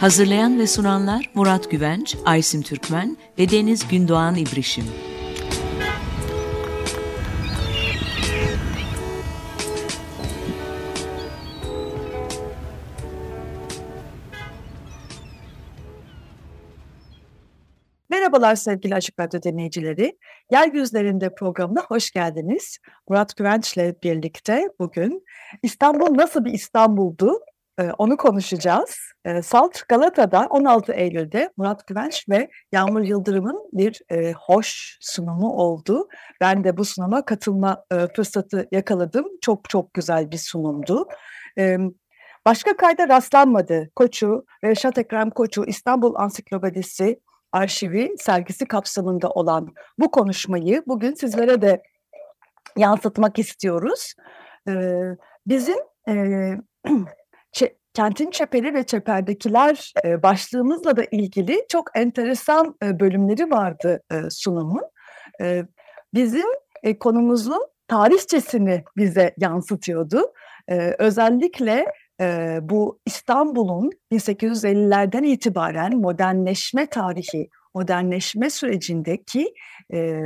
Hazırlayan ve sunanlar Murat Güvenç, Aysim Türkmen ve Deniz Gündoğan İbrişim Merhabalar sevgili Açık Radyo dinleyicileri. Yeryüzlerinde programına hoş geldiniz. Murat Güvenç ile birlikte bugün İstanbul nasıl bir İstanbul'du e, onu konuşacağız. E, Salt Galata'da 16 Eylül'de Murat Güvenç ve Yağmur Yıldırım'ın bir e, hoş sunumu oldu. Ben de bu sunuma katılma fırsatı yakaladım. Çok çok güzel bir sunumdu. Başka kayda rastlanmadı. Koçu, Reşat Ekrem Koçu İstanbul Ansiklopedisi arşivi sergisi kapsamında olan bu konuşmayı bugün sizlere de yansıtmak istiyoruz. Ee, bizim e, kentin çeperi ve çeperdekiler e, başlığımızla da ilgili çok enteresan e, bölümleri vardı e, sunumun. E, bizim e, konumuzun tarihçesini bize yansıtıyordu. E, özellikle e, bu İstanbul'un 1850'lerden itibaren modernleşme tarihi, modernleşme sürecindeki e,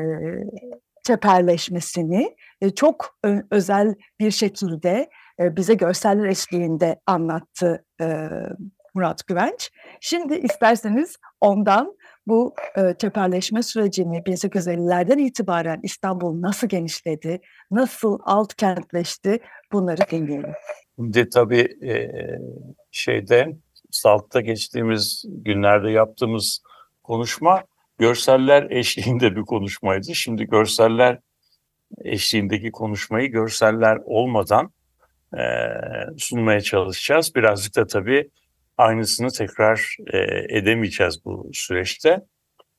çeperleşmesini e, çok ö, özel bir şekilde e, bize görseller eşliğinde anlattı e, Murat Güvenç. Şimdi isterseniz ondan bu e, çeperleşme sürecini 1850'lerden itibaren İstanbul nasıl genişledi, nasıl alt kentleşti bunları dinleyelim. Şimdi tabii e, şeyde Salt'ta geçtiğimiz günlerde yaptığımız konuşma görseller eşliğinde bir konuşmaydı. Şimdi görseller eşliğindeki konuşmayı görseller olmadan e, sunmaya çalışacağız. Birazcık da tabii aynısını tekrar e, edemeyeceğiz bu süreçte.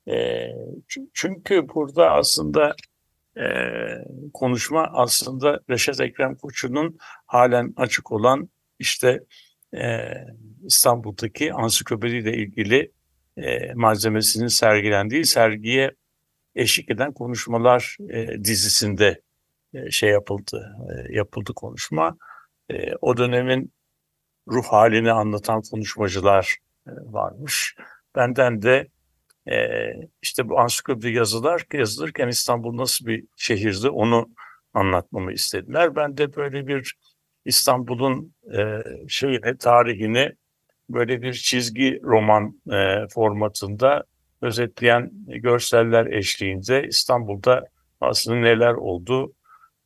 E, çünkü burada aslında e, konuşma aslında Reşat Ekrem Koçu'nun halen açık olan işte e, İstanbul'daki ansiklopediyle ilgili e, malzemesinin sergilendiği sergiye eşlik eden konuşmalar e, dizisinde e, şey yapıldı, e, yapıldı konuşma. E, o dönemin ruh halini anlatan konuşmacılar e, varmış. Benden de e, işte bu ansiklopedi yazılar yazılırken İstanbul nasıl bir şehirdi onu anlatmamı istediler. Ben de böyle bir İstanbul'un e, şeyine, tarihini böyle bir çizgi roman e, formatında özetleyen görseller eşliğinde İstanbul'da aslında neler oldu,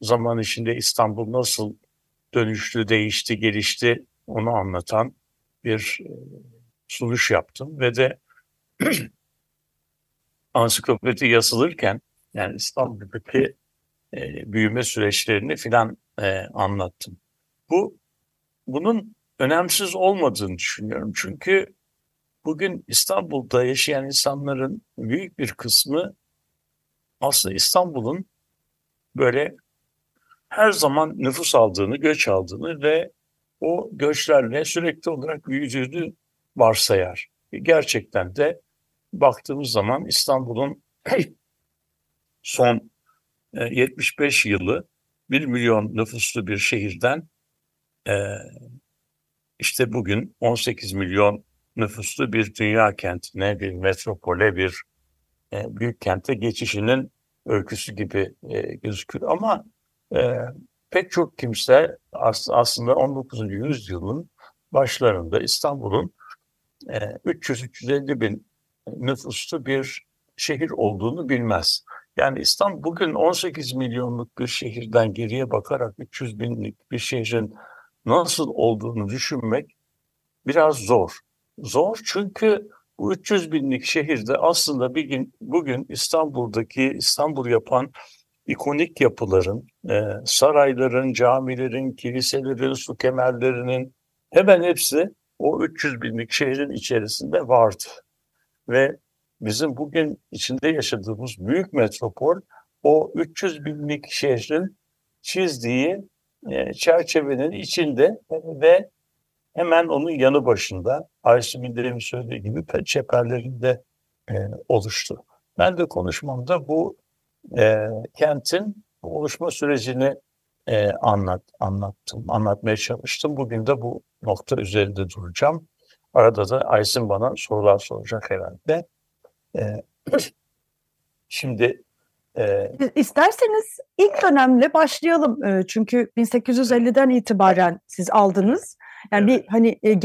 zaman içinde İstanbul nasıl dönüştü, değişti, gelişti onu anlatan bir sunuş yaptım ve de ansiklopedi yazılırken yani İstanbul'daki e, büyüme süreçlerini filan e, anlattım. Bu bunun önemsiz olmadığını düşünüyorum. Çünkü bugün İstanbul'da yaşayan insanların büyük bir kısmı aslında İstanbul'un böyle her zaman nüfus aldığını, göç aldığını ve o göçlerle sürekli olarak büyüdüğünü varsayar. Gerçekten de baktığımız zaman İstanbul'un son 75 e, yılı 1 milyon nüfuslu bir şehirden e, işte bugün 18 milyon nüfuslu bir dünya kentine, bir metropole, bir e, büyük kente geçişinin öyküsü gibi gözüküyor. Ama pek çok kimse aslında 19. yüzyılın başlarında İstanbul'un 300-350 bin nüfuslu bir şehir olduğunu bilmez. Yani İstanbul bugün 18 milyonluk bir şehirden geriye bakarak 300 binlik bir şehrin nasıl olduğunu düşünmek biraz zor. Zor çünkü bu 300 binlik şehirde aslında bir gün bugün İstanbul'daki İstanbul yapan ikonik yapıların, e, sarayların, camilerin, kiliselerin, su kemerlerinin hemen hepsi o 300 binlik şehrin içerisinde vardı. Ve bizim bugün içinde yaşadığımız büyük metropol o 300 binlik şehrin çizdiği e, çerçevenin içinde ve hemen onun yanı başında Ayşe Minder'in söylediği gibi çeperlerinde e, oluştu. Ben de konuşmamda bu e, kentin oluşma sürecini e, anlat anlattım, anlatmaya çalıştım. Bugün de bu nokta üzerinde duracağım. Arada da Aysin bana sorular soracak herhalde. E, şimdi e, İsterseniz ilk dönemle başlayalım. E, çünkü 1850'den itibaren siz aldınız. Yani evet. bir hani e,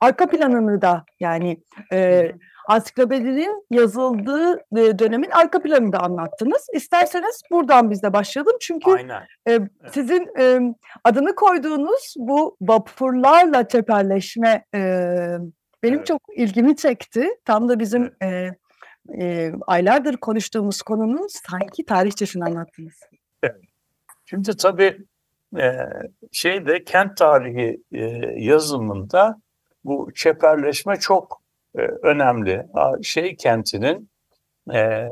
arka planını da yani e, ansiklopedinin yazıldığı e, dönemin arka planını da anlattınız. İsterseniz buradan biz de başlayalım. Çünkü Aynen. E, sizin e, adını koyduğunuz bu vapurlarla teperleşme e, benim evet. çok ilgimi çekti. Tam da bizim evet. e, e, aylardır konuştuğumuz konunun sanki tarihçesini anlattınız. Evet. Şimdi tabii e, şeyde kent tarihi e, yazımında bu çeperleşme çok önemli. Şey kentinin e,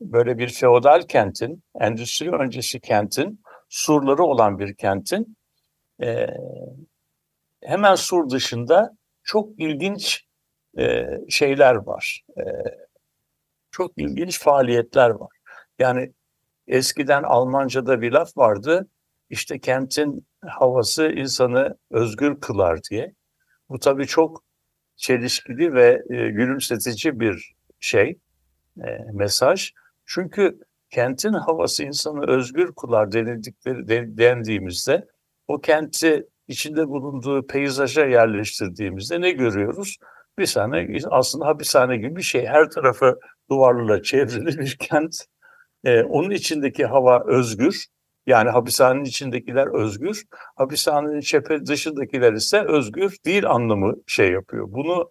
böyle bir feodal kentin, endüstri öncesi kentin, surları olan bir kentin e, hemen sur dışında çok ilginç e, şeyler var. Çok ilginç faaliyetler var. Yani eskiden Almanca'da bir laf vardı. İşte kentin havası insanı özgür kılar diye. Bu tabii çok çelişkili ve e, gülümsetici bir şey, e, mesaj. Çünkü kentin havası insanı özgür kılar denildikleri de, dendiğimizde o kenti içinde bulunduğu peyzaja yerleştirdiğimizde ne görüyoruz? Bir tane aslında hapishane gibi bir şey. Her tarafı duvarlarla çevrili bir kent. Ee, onun içindeki hava özgür. Yani hapishanenin içindekiler özgür, hapishanenin çepe dışındakiler ise özgür değil anlamı şey yapıyor. Bunu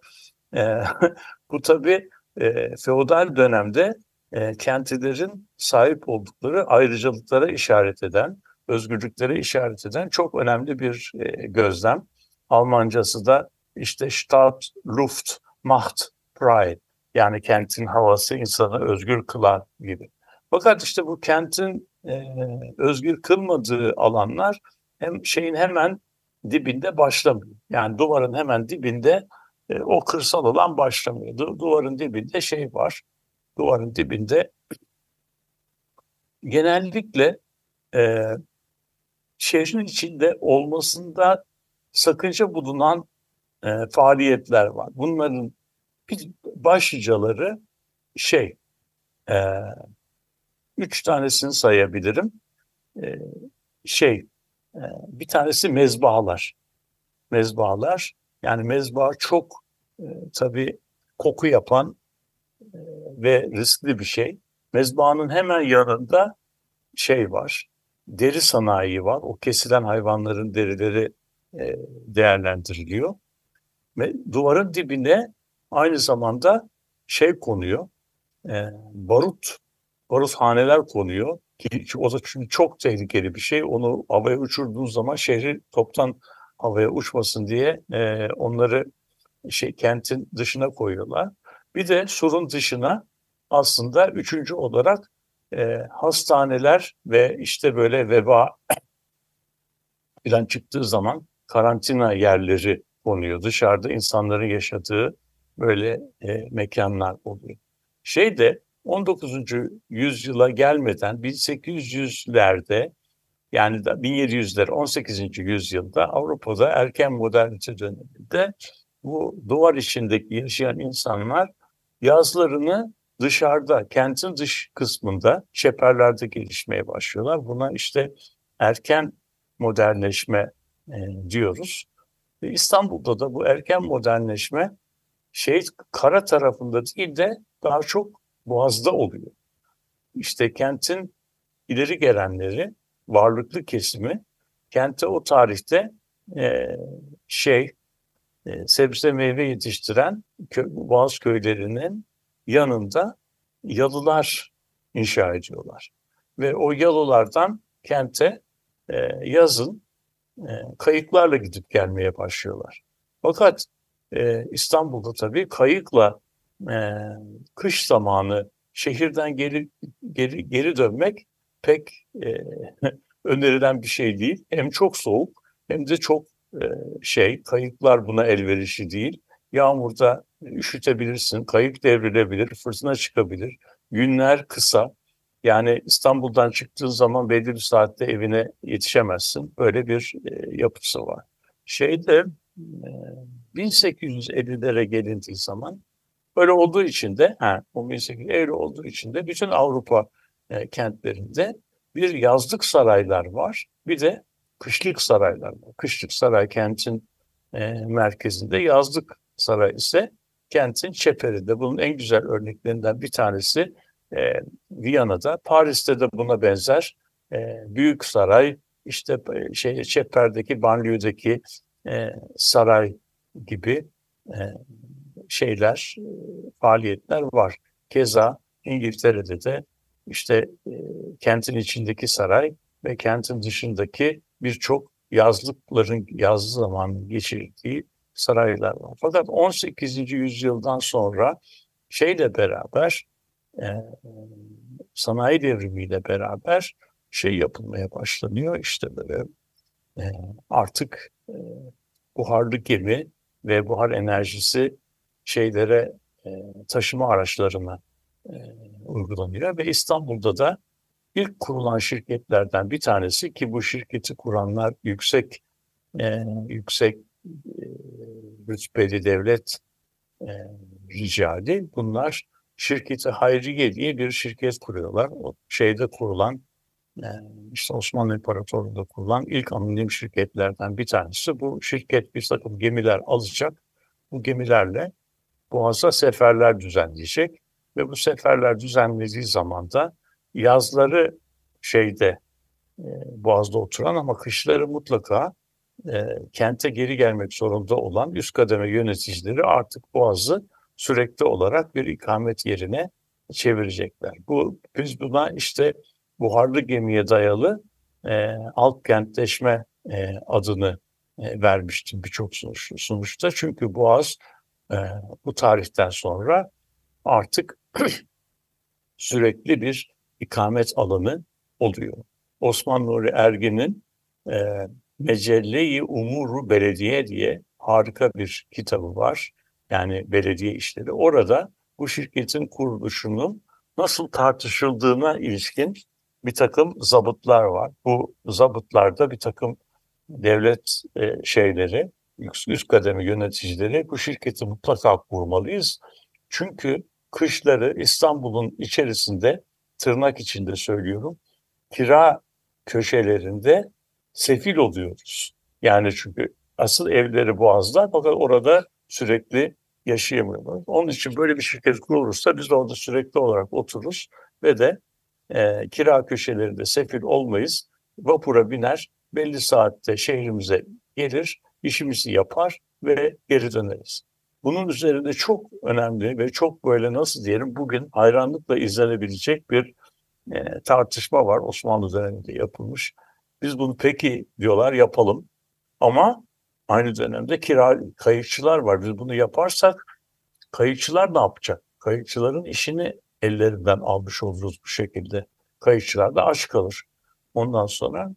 e, bu tabii e, feodal dönemde e, kentilerin sahip oldukları ayrıcalıklara işaret eden, özgürlüklere işaret eden çok önemli bir e, gözlem. Almancası da işte Stadt, Luft, Macht, Pride yani kentin havası insanı özgür kılar gibi. Fakat işte bu kentin e, özgür kılmadığı alanlar hem şeyin hemen dibinde başlamıyor. Yani duvarın hemen dibinde e, o kırsal alan başlamıyor. Du, duvarın dibinde şey var. Duvarın dibinde genellikle e, şehrin içinde olmasında sakınca bulunan e, faaliyetler var. Bunların başlıcaları şey e, Üç tanesini sayabilirim. Ee, şey, e, bir tanesi mezbahalar. Mezbahalar, yani mezbaha çok e, tabii koku yapan e, ve riskli bir şey. Mezbahanın hemen yanında şey var, deri sanayi var. O kesilen hayvanların derileri e, değerlendiriliyor. Ve duvarın dibine aynı zamanda şey konuyor, e, barut baruthaneler konuyor. Ki o da çünkü çok tehlikeli bir şey. Onu havaya uçurduğun zaman şehri toptan havaya uçmasın diye e, onları şey kentin dışına koyuyorlar. Bir de surun dışına aslında üçüncü olarak e, hastaneler ve işte böyle veba falan çıktığı zaman karantina yerleri konuyor. Dışarıda insanların yaşadığı böyle e, mekanlar oluyor. Şey de 19. yüzyıla gelmeden 1800'lerde yani 1700'ler 18. yüzyılda Avrupa'da erken modernite döneminde bu duvar içindeki yaşayan insanlar yazlarını dışarıda, kentin dış kısmında çeperlerde gelişmeye başlıyorlar. Buna işte erken modernleşme e, diyoruz. Ve İstanbul'da da bu erken modernleşme şey kara tarafında değil de daha çok Boğaz'da oluyor. İşte kentin ileri gelenleri, varlıklı kesimi kente o tarihte e, şey e, sebze meyve yetiştiren kö, Boğaz köylerinin yanında yalılar inşa ediyorlar. ve o yalolardan kente e, yazın e, kayıklarla gidip gelmeye başlıyorlar. Fakat e, İstanbul'da tabii kayıkla e, kış zamanı şehirden geri geri geri dönmek pek e, önerilen bir şey değil. Hem çok soğuk hem de çok e, şey kayıklar buna elverişli değil. Yağmurda üşütebilirsin, kayık devrilebilir, fırtına çıkabilir. Günler kısa. Yani İstanbul'dan çıktığın zaman belli bir saatte evine yetişemezsin. Böyle bir e, yapısı var. Şeyde e, 1850'lere gelindiği zaman böyle olduğu için de, ha, 1850 olduğu için de bütün Avrupa e, kentlerinde bir yazlık saraylar var. Bir de kışlık saraylar var. Kışlık saray kentin e, merkezinde, yazlık saray ise kentin çeperinde. Bunun en güzel örneklerinden bir tanesi e, Viyana'da. Paris'te de buna benzer e, büyük saray, işte şey çeperdeki, banliyödeki e, saray gibi e, şeyler, e, faaliyetler var. Keza İngiltere'de de işte e, kentin içindeki saray ve kentin dışındaki birçok yazlıkların yazlı zaman geçirdiği saraylar var. Fakat 18. yüzyıldan sonra şeyle beraber e, sanayi devrimiyle beraber şey yapılmaya başlanıyor. İşte böyle artık e, buharlı gemi ve buhar enerjisi şeylere e, taşıma araçlarına e, uygulanıyor ve İstanbul'da da ilk kurulan şirketlerden bir tanesi ki bu şirketi kuranlar yüksek e, yüksek e, rütbeli devlet e, ricali. Bunlar şirketi Hayriye diye bir şirket kuruyorlar. O şeyde kurulan e, işte Osmanlı İmparatorluğu'nda kurulan ilk anonim şirketlerden bir tanesi. Bu şirket bir takım gemiler alacak. Bu gemilerle Boğaz'a seferler düzenleyecek ve bu seferler düzenlediği zaman da yazları şeyde e, Boğaz'da oturan ama kışları mutlaka e, kente geri gelmek zorunda olan üst kademe yöneticileri artık Boğaz'ı sürekli olarak bir ikamet yerine çevirecekler. Bu biz buna işte buharlı gemiye dayalı e, alt kentleşme e, adını e, vermiştim birçok sonuç, sonuçta. Çünkü Boğaz e, bu tarihten sonra artık sürekli bir ikamet alanı oluyor. Osman Nuri Ergin'in e, Mecelle-i Umuru Belediye diye harika bir kitabı var. Yani belediye işleri. Orada bu şirketin kuruluşunun nasıl tartışıldığına ilişkin bir takım zabıtlar var. Bu zabıtlarda bir takım devlet e, şeyleri, üst, üst kademe yöneticileri bu şirketi mutlaka kurmalıyız. Çünkü kışları İstanbul'un içerisinde tırnak içinde söylüyorum kira köşelerinde sefil oluyoruz. Yani çünkü asıl evleri Boğaz'da fakat orada sürekli yaşayamıyorlar. Onun için böyle bir şirket kurulursa biz orada sürekli olarak otururuz ve de e, kira köşelerinde sefil olmayız. Vapura biner, belli saatte şehrimize gelir, işimizi yapar ve geri döneriz. Bunun üzerinde çok önemli ve çok böyle nasıl diyelim bugün hayranlıkla izlenebilecek bir e, tartışma var Osmanlı döneminde yapılmış. Biz bunu peki diyorlar yapalım ama aynı dönemde kira kayıkçılar var. Biz bunu yaparsak kayıkçılar ne yapacak? Kayıkçıların işini ellerinden almış oluruz bu şekilde. Kayıkçılar da aç kalır. Ondan sonra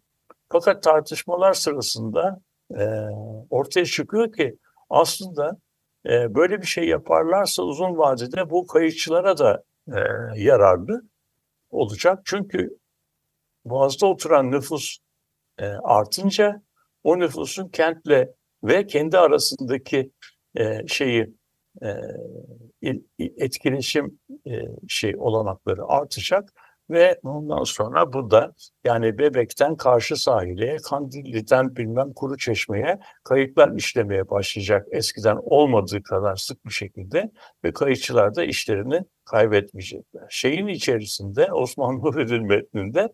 fakat tartışmalar sırasında e, ortaya çıkıyor ki aslında e, böyle bir şey yaparlarsa uzun vadede bu kayıkçılara da e, yararlı olacak. Çünkü Boğaz'da oturan nüfus e, artınca o nüfusun kentle ve kendi arasındaki e, şeyi e, etkileşim e, şey olanakları artacak ve ondan sonra bu da yani Bebek'ten karşı sahile, Kandilli'den bilmem Kuru Çeşme'ye kayıtlar işlemeye başlayacak eskiden olmadığı kadar sık bir şekilde ve kayıtçılar da işlerini kaybetmeyecekler. Şeyin içerisinde Osmanlı Nuri'nin metninde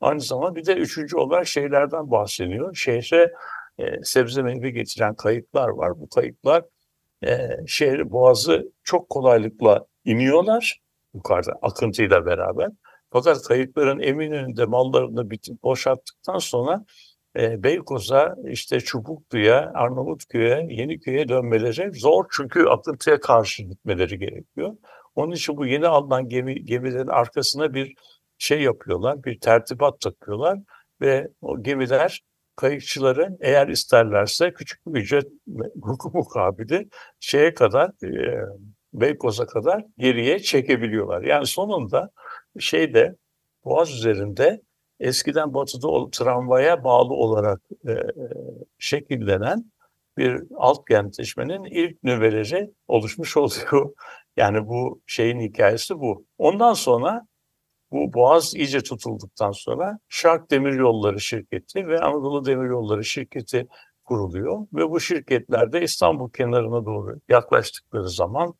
aynı zamanda bir de üçüncü olarak şeylerden bahsediyor. Şehre e, sebze meyve getiren kayıklar var. Bu kayıklar e, şehir boğazı çok kolaylıkla iniyorlar yukarıda akıntıyla beraber Fakat kayıkların Eminönü'nde mallarını bitip boşalttıktan sonra e, Beykoz'a, işte Çubuklu'ya, Arnavutköy'e, Yeniköy'e dönmeleri zor çünkü akıntıya karşı gitmeleri gerekiyor. Onun için bu yeni alınan gemi, gemilerin arkasına bir şey yapıyorlar, bir tertibat takıyorlar ve o gemiler kayıkçıları eğer isterlerse küçük bir ücret mukabili şeye kadar e, Beykoz'a kadar geriye çekebiliyorlar. Yani sonunda şeyde Boğaz üzerinde eskiden batıda tramvaya bağlı olarak e, e, şekillenen bir alt kentleşmenin ilk nüveleri oluşmuş oluyor. Yani bu şeyin hikayesi bu. Ondan sonra bu boğaz iyice tutulduktan sonra Şark Demiryolları Şirketi ve Anadolu Demiryolları Şirketi kuruluyor ve bu şirketlerde İstanbul kenarına doğru yaklaştıkları zaman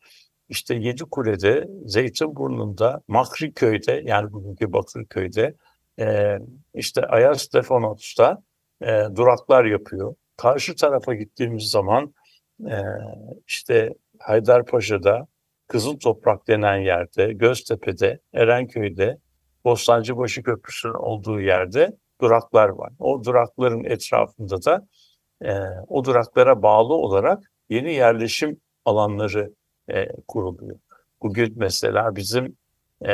işte Yedikule'de, Zeytinburnu'nda, Makriköy'de yani bugünkü Bakırköy'de, e, işte Ayas Stefanos'ta e, duraklar yapıyor. Karşı tarafa gittiğimiz zaman e, işte Haydarpaşa'da, Kızıl Toprak denen yerde, Göztepe'de, Erenköy'de, Bostancıbaşı Köprüsü'nün olduğu yerde duraklar var. O durakların etrafında da e, o duraklara bağlı olarak yeni yerleşim alanları e, kuruluyor. Bugün mesela bizim e,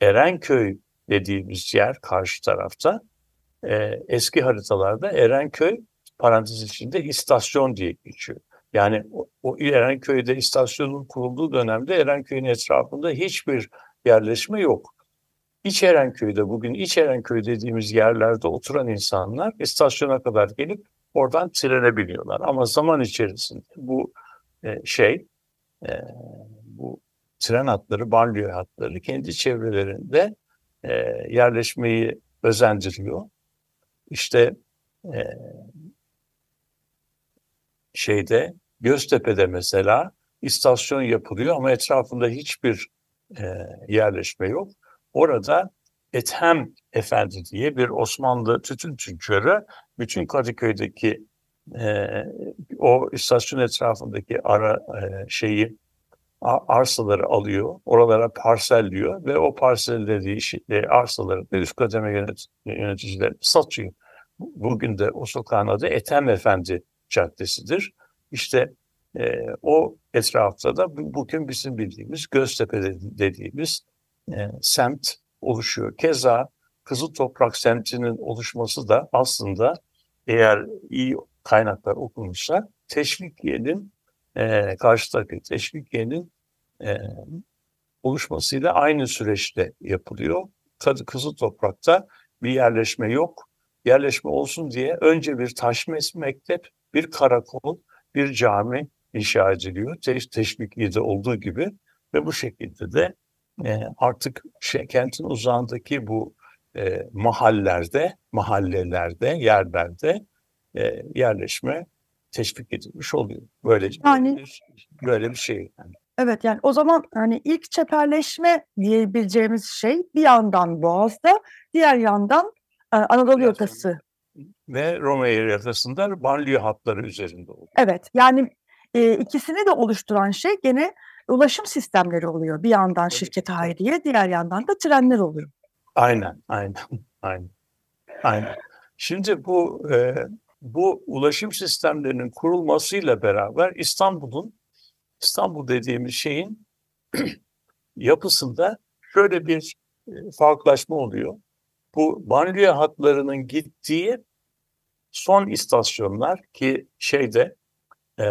Erenköy dediğimiz yer karşı tarafta e, eski haritalarda Erenköy parantez içinde istasyon diye geçiyor. Yani o, o Erenköy'de istasyonun kurulduğu dönemde Erenköy'ün etrafında hiçbir yerleşme yok. İç Erenköy'de bugün İç Erenköy dediğimiz yerlerde oturan insanlar istasyona kadar gelip oradan trene biniyorlar. Ama zaman içerisinde bu e, şey e, bu tren hatları, banliyö hatları kendi çevrelerinde e, yerleşmeyi özendiriyor. İşte e, şeyde Göztepe'de mesela istasyon yapılıyor ama etrafında hiçbir e, yerleşme yok. Orada Ethem Efendi diye bir Osmanlı tütün tüccarı bütün Kadıköy'deki e, o istasyon etrafındaki ara e, şeyi arsaları alıyor, oralara parselliyor ve o parselleri e, arsaları üst kademe yönet, yöneticiler satıyor. Bugün de o sokağın adı Ethem Efendi Caddesi'dir. İşte e, o etrafta da bugün bizim bildiğimiz Göztepe dediğimiz e, semt oluşuyor. Keza Kızıl Toprak semtinin oluşması da aslında eğer iyi kaynaklar okunmuşsa Teşvikiye'nin e, karşıdaki Teşvikiye'nin e, oluşmasıyla aynı süreçte yapılıyor. Kadı Kızıl Toprak'ta bir yerleşme yok. Yerleşme olsun diye önce bir taş mektep, bir karakol, bir cami inşa ediliyor. Teş, teşvikiye'de olduğu gibi ve bu şekilde de e, artık şey, kentin uzağındaki bu e, mahallelerde, mahallelerde, yerlerde e, yerleşme teşvik edilmiş oluyor. Böylece yani, bir, böyle bir şey. Yani. Evet yani o zaman hani ilk çeperleşme diyebileceğimiz şey bir yandan Boğaz'da, diğer yandan e, Anadolu yakası. Ve Romanya yakasında banliyö hatları üzerinde oluyor. Evet yani e, ikisini de oluşturan şey gene ulaşım sistemleri oluyor. Bir yandan şirket hayriye, diğer yandan da trenler oluyor. Aynen, aynen, aynen. Aynen. Şimdi bu e, bu ulaşım sistemlerinin kurulmasıyla beraber İstanbul'un İstanbul dediğimiz şeyin yapısında şöyle bir e, farklılaşma oluyor. Bu banliyö hatlarının gittiği son istasyonlar ki şeyde e,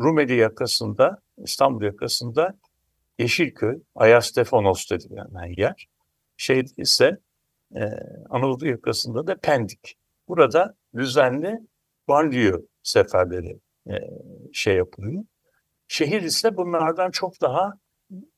Rumeli yakasında, İstanbul yakasında Yeşilköy, Ayastefanos dedilen yer. Şey ise e, Anadolu yakasında da Pendik. Burada düzenli banliyö seferleri e, şey yapılıyor. Şehir ise bunlardan çok daha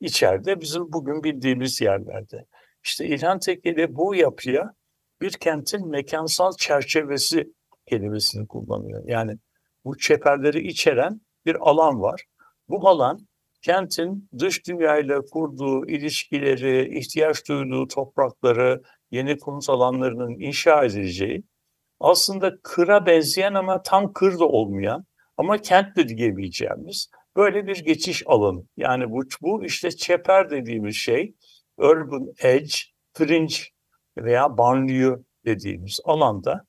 içeride bizim bugün bildiğimiz yerlerde. İşte İlhan Tekeli bu yapıya bir kentin mekansal çerçevesi kelimesini kullanıyor. Yani bu çeperleri içeren bir alan var. Bu alan kentin dış dünyayla kurduğu ilişkileri, ihtiyaç duyduğu toprakları, yeni konut alanlarının inşa edileceği aslında kıra benzeyen ama tam kır da olmayan ama kent de diyebileceğimiz böyle bir geçiş alanı. Yani bu, bu işte çeper dediğimiz şey urban edge fringe veya banliyö dediğimiz alanda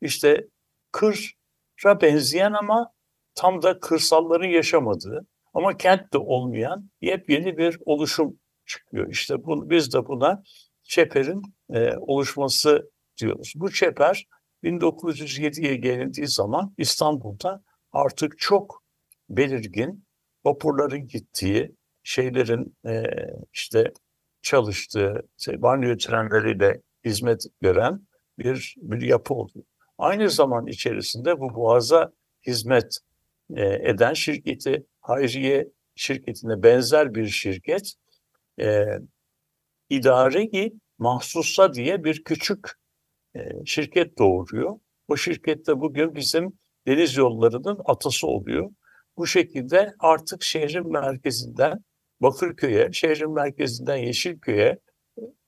işte kıra benzeyen ama tam da kırsalların yaşamadığı ama kentte olmayan yepyeni bir oluşum çıkıyor. İşte bu, biz de buna çeperin e, oluşması diyoruz. Bu çeper 1907'ye gelindiği zaman İstanbul'da artık çok belirgin vapurların gittiği, şeylerin e, işte çalıştığı, şey, banyo trenleriyle hizmet gören bir, bir yapı oluyor. Aynı zaman içerisinde bu boğaza hizmet e, eden şirketi, Hayriye şirketine benzer bir şirket, e, idari mahsussa diye bir küçük şirket doğuruyor. O şirkette bugün bizim deniz yollarının atası oluyor. Bu şekilde artık şehrin merkezinden Bakırköy'e, şehrin merkezinden Yeşilköy'e,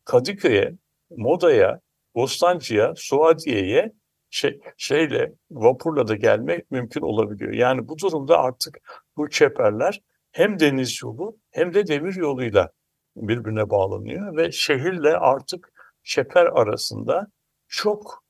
Kadıköy'e, Moda'ya, Bostancı'ya, Suadiye'ye şey, şeyle vapurla da gelmek mümkün olabiliyor. Yani bu durumda artık bu çeperler hem deniz yolu hem de demir yoluyla birbirine bağlanıyor ve şehirle artık çeper arasında çok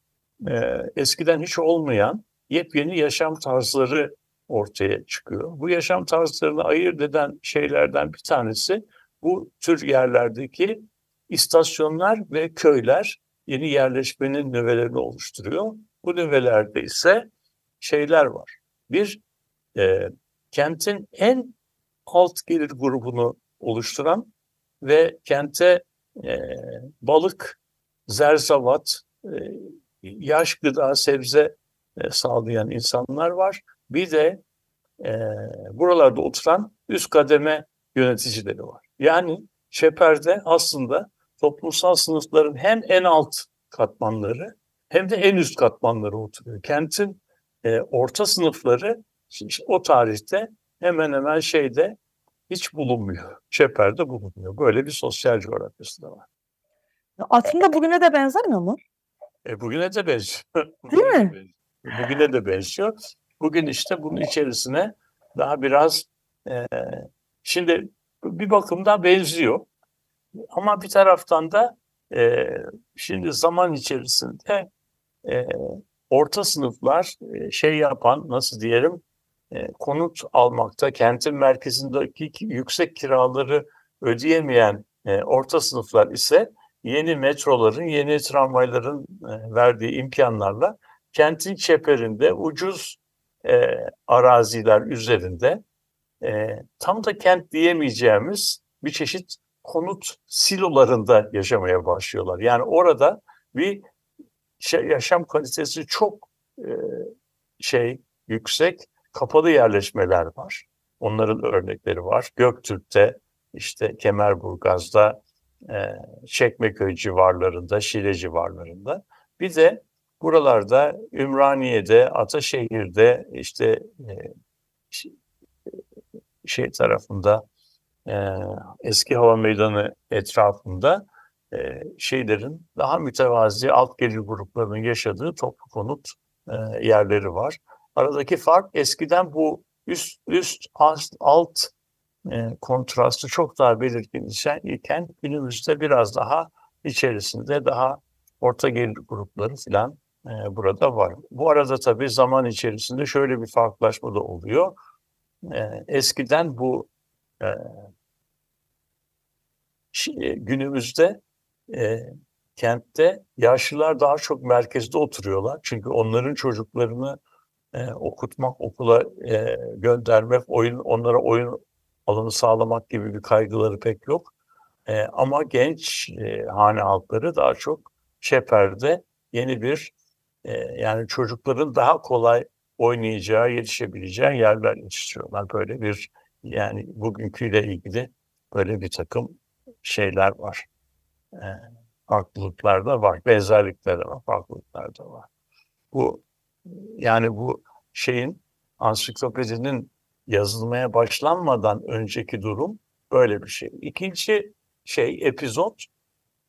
e, eskiden hiç olmayan yepyeni yaşam tarzları ortaya çıkıyor. Bu yaşam tarzlarını ayırt eden şeylerden bir tanesi bu tür yerlerdeki istasyonlar ve köyler yeni yerleşmenin nüvelerini oluşturuyor. Bu nüvelerde ise şeyler var. Bir, e, kentin en alt gelir grubunu oluşturan ve kente e, balık, zerzavat, yaş gıda, sebze e, sağlayan insanlar var. Bir de e, buralarda oturan üst kademe yöneticileri var. Yani Çeper'de aslında toplumsal sınıfların hem en alt katmanları hem de en üst katmanları oturuyor. Kentin e, orta sınıfları işte o tarihte hemen hemen şeyde hiç bulunmuyor. Çeper'de bulunmuyor. Böyle bir sosyal coğrafyası da var. Aslında bugüne de benzemiyor mu? E, bugüne de benziyor. Değil mi? Bugüne de benziyor. Bugün işte bunun içerisine daha biraz e, şimdi bir bakımda benziyor. Ama bir taraftan da e, şimdi zaman içerisinde e, orta sınıflar e, şey yapan nasıl diyelim e, konut almakta kentin merkezindeki yüksek kiraları ödeyemeyen e, orta sınıflar ise yeni metroların, yeni tramvayların e, verdiği imkanlarla kentin çeperinde ucuz e, araziler üzerinde e, tam da kent diyemeyeceğimiz bir çeşit konut silolarında yaşamaya başlıyorlar. Yani orada bir şey, yaşam kalitesi çok e, şey yüksek kapalı yerleşmeler var. Onların örnekleri var. Göktürk'te, işte Kemerburgaz'da, e, Çekmeköy civarlarında, Şile civarlarında. Bir de buralarda Ümraniye'de, Ataşehir'de, işte e, şey tarafında, e, eski hava meydanı etrafında e, şeylerin daha mütevazi alt gelir gruplarının yaşadığı toplu konut e, yerleri var. Aradaki fark eskiden bu üst üst alt, e, kontrastı çok daha belirgin iken günümüzde biraz daha içerisinde daha orta gelir grupları falan e, burada var. Bu arada tabii zaman içerisinde şöyle bir farklılaşma da oluyor. Eskiden bu e, günümüzde kentte yaşlılar daha çok merkezde oturuyorlar. Çünkü onların çocuklarını okutmak, okula göndermek, oyun onlara oyun alanı sağlamak gibi bir kaygıları pek yok. E, ama genç e, hane halkları daha çok çeperde yeni bir e, yani çocukların daha kolay oynayacağı, yetişebileceği yerler istiyorlar. Böyle bir yani bugünküyle ilgili böyle bir takım şeyler var. E, farklılıklar da var, benzerlikler de var, farklılıklar da var. Bu yani bu şeyin ansiklopedinin yazılmaya başlanmadan önceki durum böyle bir şey. İkinci şey epizod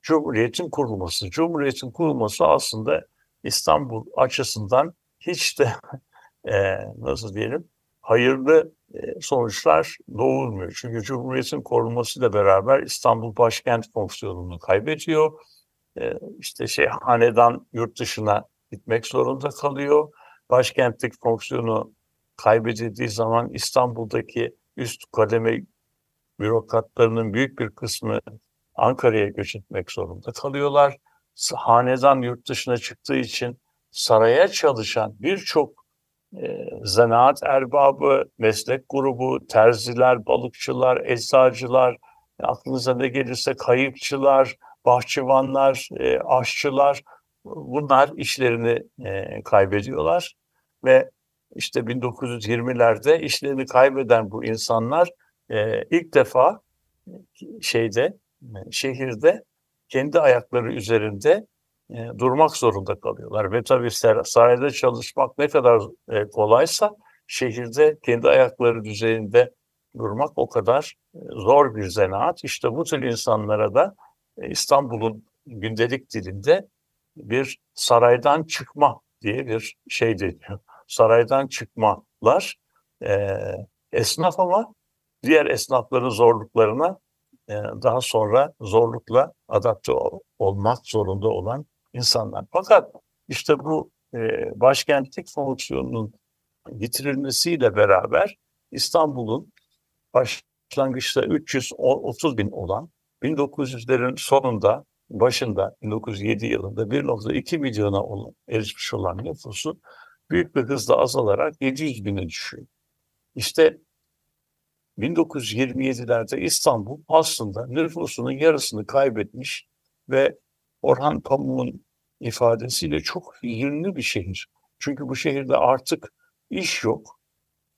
Cumhuriyet'in kurulması. Cumhuriyet'in kurulması aslında İstanbul açısından hiç de e, nasıl diyelim hayırlı e, sonuçlar doğurmuyor. Çünkü Cumhuriyet'in korunmasıyla beraber İstanbul başkent fonksiyonunu kaybediyor. e, işte şey hanedan yurt dışına gitmek zorunda kalıyor. Başkentlik fonksiyonu kaybedildiği zaman İstanbul'daki üst kademe bürokratlarının büyük bir kısmı Ankara'ya göç etmek zorunda kalıyorlar. Hanedan yurt dışına çıktığı için saraya çalışan birçok e, zanaat erbabı, meslek grubu, terziler, balıkçılar, eczacılar, aklınıza ne gelirse kayıkçılar, bahçıvanlar, e, aşçılar bunlar işlerini e, kaybediyorlar ve işte 1920'lerde işlerini kaybeden bu insanlar e, ilk defa şeyde şehirde kendi ayakları üzerinde e, durmak zorunda kalıyorlar ve tabii sarayda çalışmak ne kadar e, kolaysa şehirde kendi ayakları üzerinde durmak o kadar e, zor bir zanaat. İşte bu tür insanlara da e, İstanbul'un gündelik dilinde bir saraydan çıkma diye bir şey deniyor. Saraydan çıkmalar e, esnaf ama diğer esnafların zorluklarına e, daha sonra zorlukla adapte ol, olmak zorunda olan insanlar. Fakat işte bu e, başkentlik fonksiyonunun getirilmesiyle beraber İstanbul'un başlangıçta 330 bin olan 1900'lerin sonunda başında 1907 yılında 1.2 milyona olan, erişmiş olan nüfusu büyük bir hızla azalarak 700 bine düşüyor. İşte 1927'lerde İstanbul aslında nüfusunun yarısını kaybetmiş ve Orhan Pamuk'un ifadesiyle çok yönlü bir şehir. Çünkü bu şehirde artık iş yok.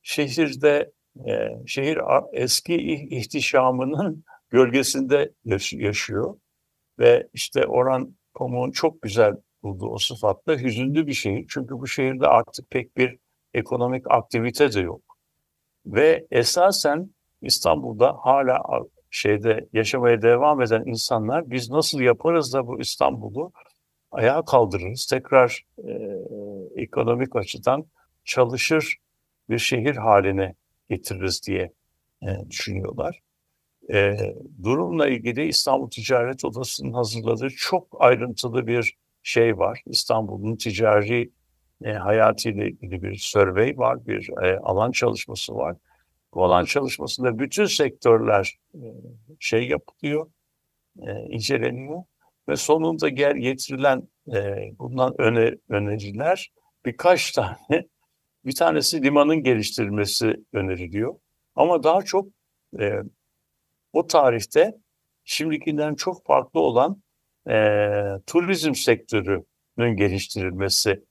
Şehirde e, şehir eski ihtişamının gölgesinde yaşıyor ve işte Orhan Pamuk'un çok güzel bulduğu o sıfatla hüzünlü bir şehir. Çünkü bu şehirde artık pek bir ekonomik aktivite de yok. Ve esasen İstanbul'da hala şeyde yaşamaya devam eden insanlar biz nasıl yaparız da bu İstanbul'u ayağa kaldırırız, tekrar e, ekonomik açıdan çalışır bir şehir haline getiririz diye e, düşünüyorlar. E, durumla ilgili İstanbul Ticaret Odası'nın hazırladığı çok ayrıntılı bir şey var. İstanbul'un ticari e, hayatıyla ilgili bir survey var, bir e, alan çalışması var. Bu alan çalışmasında bütün sektörler e, şey yapılıyor, e, inceleniyor ve sonunda gel getirilen e, bundan öne, öneriler birkaç tane. Bir tanesi limanın geliştirilmesi öneriliyor. Ama daha çok e, o tarihte şimdikinden çok farklı olan e, turizm sektörünün geliştirilmesi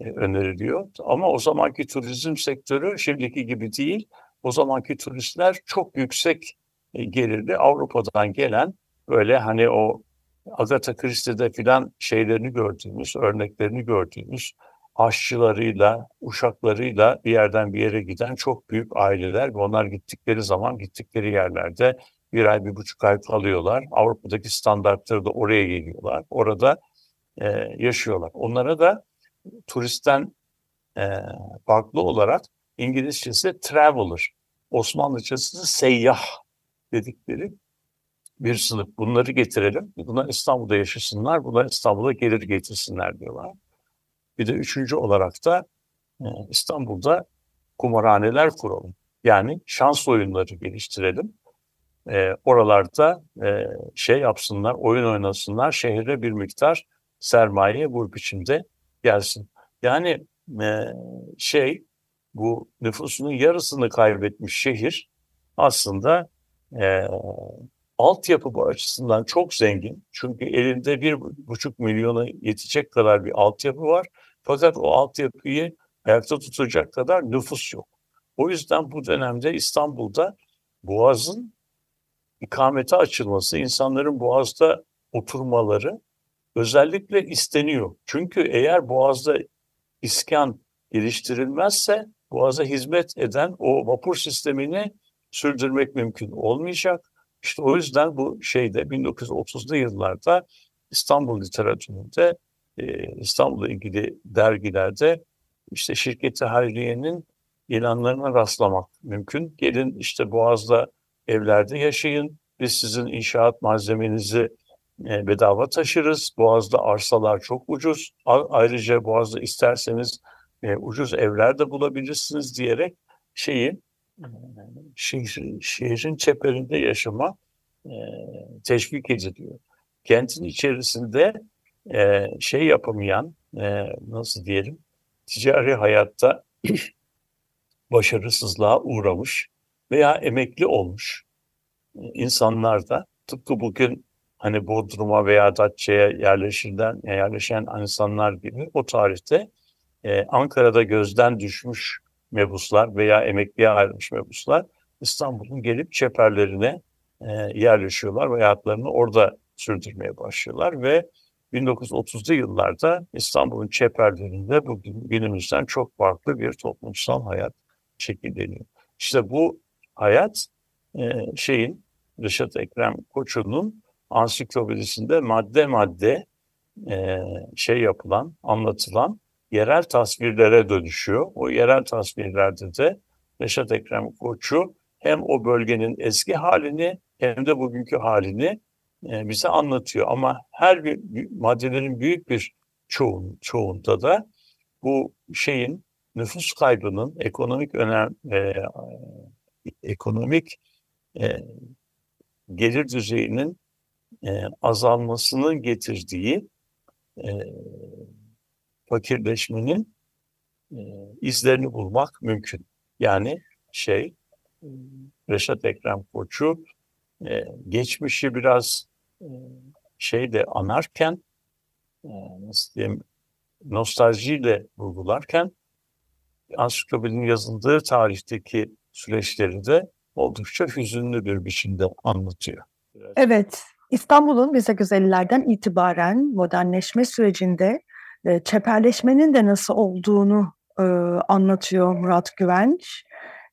e, öneriliyor. Ama o zamanki turizm sektörü şimdiki gibi değil. O zamanki turistler çok yüksek e, gelirli Avrupa'dan gelen böyle hani o Agatha Christie'de filan şeylerini gördüğümüz, örneklerini gördüğümüz aşçılarıyla, uşaklarıyla bir yerden bir yere giden çok büyük aileler ve onlar gittikleri zaman gittikleri yerlerde bir ay, bir buçuk ay kalıyorlar. Avrupa'daki standartları da oraya geliyorlar. Orada e, yaşıyorlar. Onlara da turistten e, farklı olarak İngilizcesi traveler, Osmanlıcası seyyah dedikleri bir sınıf. Bunları getirelim. Bunlar İstanbul'da yaşasınlar. Bunlar İstanbul'a gelir getirsinler diyorlar. Bir de üçüncü olarak da e, İstanbul'da kumarhaneler kuralım. Yani şans oyunları geliştirelim. E, oralarda e, şey yapsınlar, oyun oynasınlar, şehre bir miktar sermaye bu biçimde gelsin. Yani e, şey bu nüfusunun yarısını kaybetmiş şehir aslında e, altyapı bu açısından çok zengin. Çünkü elinde bir buçuk milyona yetecek kadar bir altyapı var. Fakat o altyapıyı ayakta tutacak kadar nüfus yok. O yüzden bu dönemde İstanbul'da Boğaz'ın ikamete açılması, insanların Boğaz'da oturmaları özellikle isteniyor. Çünkü eğer Boğaz'da iskan geliştirilmezse Boğaz'a hizmet eden o vapur sistemini sürdürmek mümkün olmayacak. İşte o yüzden bu şeyde 1930'lu yıllarda İstanbul literatüründe e, İstanbul'la ilgili dergilerde işte şirketi Hayriye'nin ilanlarına rastlamak mümkün. Gelin işte Boğaz'da evlerde yaşayın. Biz sizin inşaat malzemenizi e, bedava taşırız. Boğaz'da arsalar çok ucuz. Ayrıca Boğaz'da isterseniz e, ucuz evler de bulabilirsiniz diyerek şeyi şehir, şehrin çeperinde yaşama e, teşvik ediliyor. Kentin içerisinde şey yapamayan nasıl diyelim ticari hayatta başarısızlığa uğramış veya emekli olmuş insanlar da tıpkı bugün hani Bodrum'a veya Datça'ya yerleşinden yerleşen insanlar gibi o tarihte e, Ankara'da gözden düşmüş mebuslar veya emekliye ayrılmış mebuslar İstanbul'un gelip çeperlerine e, yerleşiyorlar ve hayatlarını orada sürdürmeye başlıyorlar ve 1930'lu yıllarda İstanbul'un çeperlerinde bugün günümüzden çok farklı bir toplumsal hayat şekilleniyor. İşte bu hayat e, şeyin Reşat Ekrem Koçu'nun ansiklopedisinde madde madde e, şey yapılan, anlatılan yerel tasvirlere dönüşüyor. O yerel tasvirlerde de Reşat Ekrem Koçu hem o bölgenin eski halini hem de bugünkü halini e, bize anlatıyor. Ama her bir maddelerin büyük bir çoğun, çoğunda da bu şeyin nüfus kaybının ekonomik önem e, ekonomik e, gelir düzeyinin e, azalmasının getirdiği e, fakirleşmenin e, izlerini bulmak mümkün. Yani şey Reşat Ekrem Koçu e, geçmişi biraz e, şeyle anarken e, nasıl diyeyim nostaljiyle vurgularken ansiklopedinin yazıldığı tarihteki süreçleri de oldukça hüzünlü bir biçimde anlatıyor. Evet, İstanbul'un 1850'lerden itibaren modernleşme sürecinde e, çeperleşmenin de nasıl olduğunu e, anlatıyor Murat Güvenç.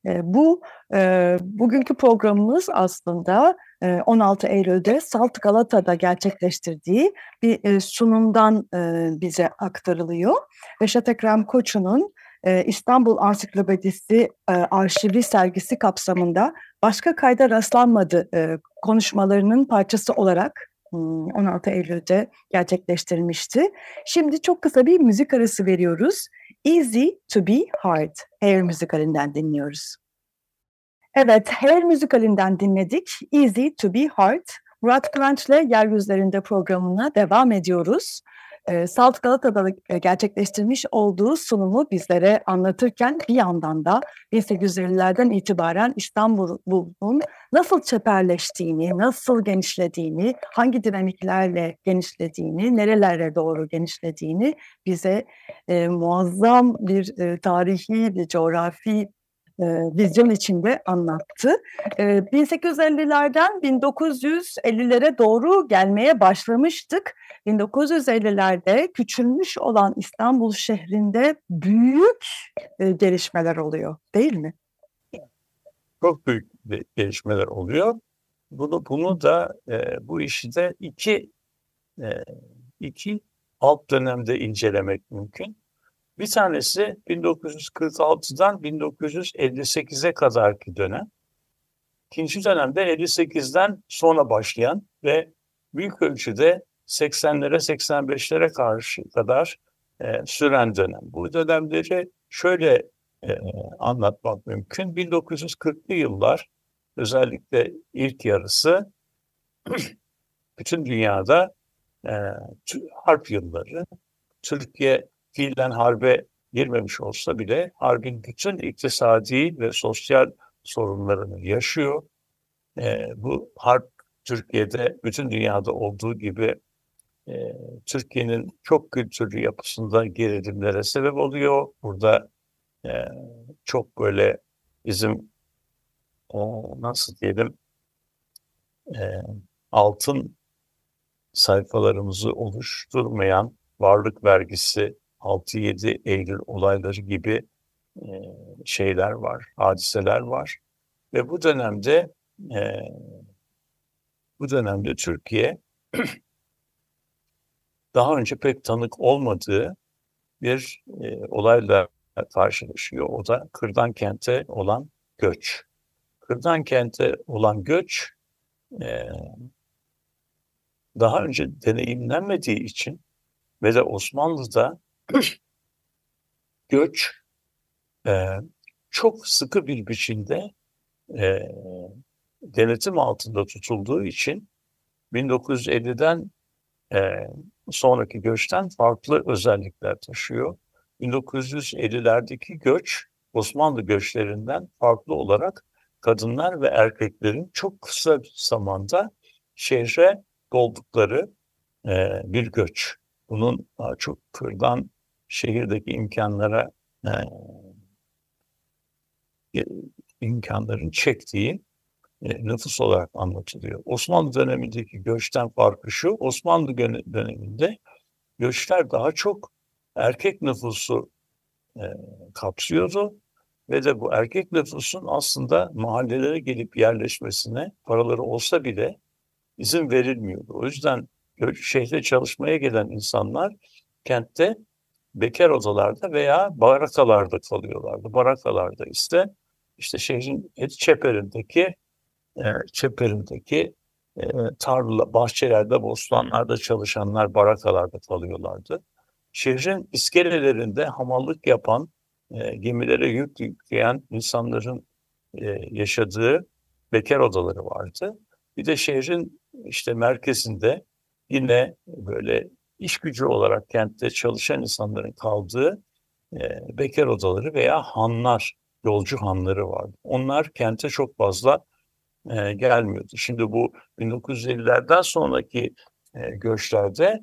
E, bu e, bugünkü programımız aslında e, 16 Eylül'de Salt Galata'da gerçekleştirdiği bir e, sunumdan e, bize aktarılıyor. Reşat Ekrem Koçu'nun e, İstanbul Ansiklopedisi e, arşivi sergisi kapsamında başka kayda rastlanmadı e, konuşmalarının parçası olarak 16 hmm, Eylül'de gerçekleştirilmişti. Şimdi çok kısa bir müzik arası veriyoruz. Easy to be hard. Hair müzikalinden dinliyoruz. Evet, Hair müzikalinden dinledik. Easy to be hard. Murat Kıvanç'le Yeryüzlerinde programına devam ediyoruz Salt Galata'da gerçekleştirmiş olduğu sunumu bizlere anlatırken bir yandan da 1850'lerden itibaren İstanbul'un nasıl çeperleştiğini, nasıl genişlediğini, hangi dinamiklerle genişlediğini, nerelere doğru genişlediğini bize e, muazzam bir e, tarihi, bir coğrafi e, vizyon içinde anlattı. E, 1850'lerden 1950'lere doğru gelmeye başlamıştık. 1950'lerde küçülmüş olan İstanbul şehrinde büyük e, gelişmeler oluyor değil mi? Çok büyük gelişmeler oluyor. Bunu bunu da e, bu işi de iki e, iki alt dönemde incelemek mümkün. Bir tanesi 1946'dan 1958'e kadarki dönem. İkinci dönemde 58'den sonra başlayan ve büyük ölçüde 80'lere 85'lere karşı kadar e, süren dönem. Bu dönemleri şöyle e, anlatmak mümkün. 1940'lı yıllar özellikle ilk yarısı bütün dünyada e, harp yılları. Türkiye fiilen harbe girmemiş olsa bile harbin bütün iktisadi ve sosyal sorunlarını yaşıyor. E, bu harp Türkiye'de bütün dünyada olduğu gibi e, Türkiye'nin çok kültürlü yapısında gerilimlere sebep oluyor. Burada e, çok böyle bizim o nasıl diyelim e, altın sayfalarımızı oluşturmayan varlık vergisi 6-7 Eylül olayları gibi e, şeyler var, hadiseler var. Ve bu dönemde e, bu dönemde Türkiye daha önce pek tanık olmadığı bir e, olayla karşılaşıyor. O da kırdan kente olan göç. Kırdan kente olan göç daha önce deneyimlenmediği için ve de Osmanlı'da göç e, çok sıkı bir biçimde e, denetim altında tutulduğu için 1950'den e, sonraki göçten farklı özellikler taşıyor. 1950'lerdeki göç Osmanlı göçlerinden farklı olarak kadınlar ve erkeklerin çok kısa zamanda şehre doldukları e, bir göç. Bunun çok kırdan şehirdeki imkanlara e, imkanların çektiği e, nüfus olarak anlatılıyor. Osmanlı dönemindeki göçten farkı şu, Osmanlı döneminde göçler daha çok erkek nüfusu e, kapsıyordu ve de bu erkek nüfusun aslında mahallelere gelip yerleşmesine paraları olsa bile izin verilmiyordu. O yüzden şehre çalışmaya gelen insanlar kentte bekar odalarda veya barakalarda kalıyorlardı. Barakalarda işte işte şehrin çeperindeki e, çeperindeki e, tarla, bahçelerde, bostanlarda çalışanlar barakalarda kalıyorlardı. Şehrin iskelelerinde hamallık yapan, e, gemilere yük yükleyen insanların e, yaşadığı bekar odaları vardı. Bir de şehrin işte merkezinde yine böyle iş gücü olarak kentte çalışan insanların kaldığı e, bekar odaları veya hanlar, yolcu hanları vardı. Onlar kente çok fazla e, gelmiyordu. Şimdi bu 1950'lerden sonraki e, göçlerde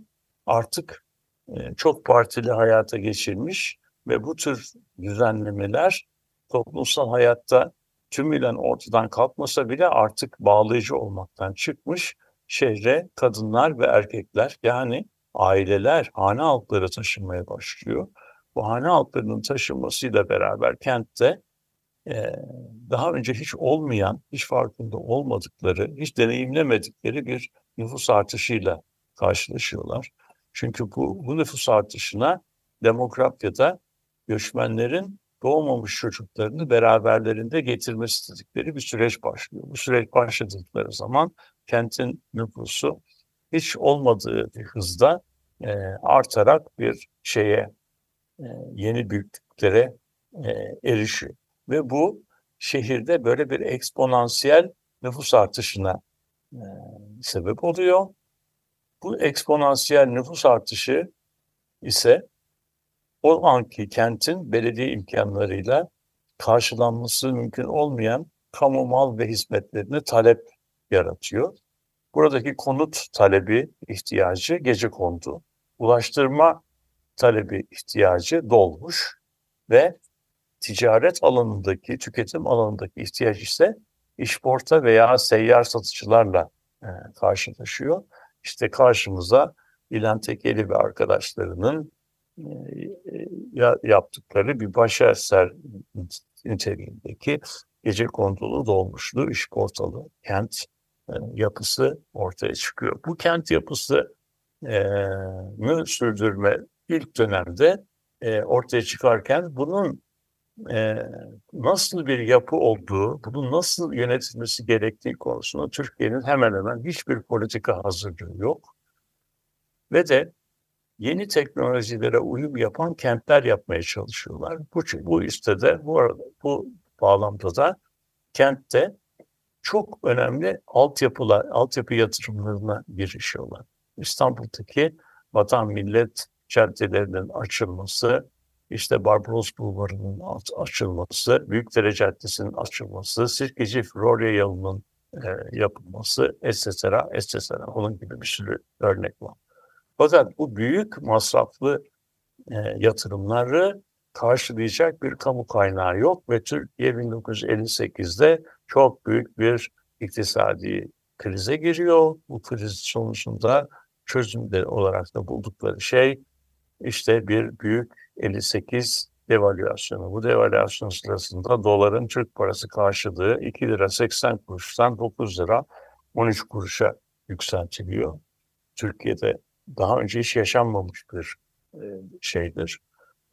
artık e, çok partili hayata geçirmiş ve bu tür düzenlemeler toplumsal hayatta tümüyle ortadan kalkmasa bile artık bağlayıcı olmaktan çıkmış şehre kadınlar ve erkekler yani aileler, hane halkları taşınmaya başlıyor. Bu hane halklarının taşınmasıyla beraber kentte e, daha önce hiç olmayan, hiç farkında olmadıkları, hiç deneyimlemedikleri bir nüfus artışıyla karşılaşıyorlar. Çünkü bu, bu nüfus artışına demografyada göçmenlerin doğmamış çocuklarını beraberlerinde getirmesi dedikleri bir süreç başlıyor. Bu süreç başladıkları zaman kentin nüfusu hiç olmadığı bir hızda e, artarak bir şeye e, yeni büyüklüklere e, erişiyor. Ve bu şehirde böyle bir eksponansiyel nüfus artışına e, sebep oluyor. Bu eksponansiyel nüfus artışı ise o anki kentin belediye imkanlarıyla karşılanması mümkün olmayan kamu mal ve hizmetlerine talep yaratıyor. Buradaki konut talebi ihtiyacı gece kondu. Ulaştırma talebi ihtiyacı dolmuş ve ticaret alanındaki, tüketim alanındaki ihtiyaç ise işporta veya seyyar satıcılarla e, karşılaşıyor. İşte karşımıza İlhan Tekeli ve arkadaşlarının e, e yaptıkları bir başeser niteliğindeki gece kondulu dolmuşlu işportalı kent e, yapısı ortaya çıkıyor. Bu kent yapısı mü sürdürme ilk dönemde e, ortaya çıkarken bunun e, nasıl bir yapı olduğu, bunun nasıl yönetilmesi gerektiği konusunda Türkiye'nin hemen hemen hiçbir politika hazırlığı yok. Ve de yeni teknolojilere uyum yapan kentler yapmaya çalışıyorlar. Bu, bu istede bu arada bu bağlamda da kentte çok önemli altyapılar, altyapı yatırımlarına girişiyorlar. İstanbul'daki vatan millet caddelerinin açılması, işte Barbaros Bulvarı'nın açılması, Büyükdere Caddesi'nin açılması, Sirkeci Florya yolunun e, yapılması, etc. etc. Onun gibi bir sürü örnek var. Fakat bu büyük masraflı e, yatırımları karşılayacak bir kamu kaynağı yok ve Türkiye 1958'de çok büyük bir iktisadi krize giriyor. Bu kriz sonucunda çözümleri olarak da buldukları şey işte bir büyük 58 devalüasyonu. Bu devalüasyon sırasında doların Türk parası karşılığı 2 lira 80 kuruştan 9 lira 13 kuruşa yükseltiliyor. Türkiye'de daha önce hiç yaşanmamış bir e, şeydir.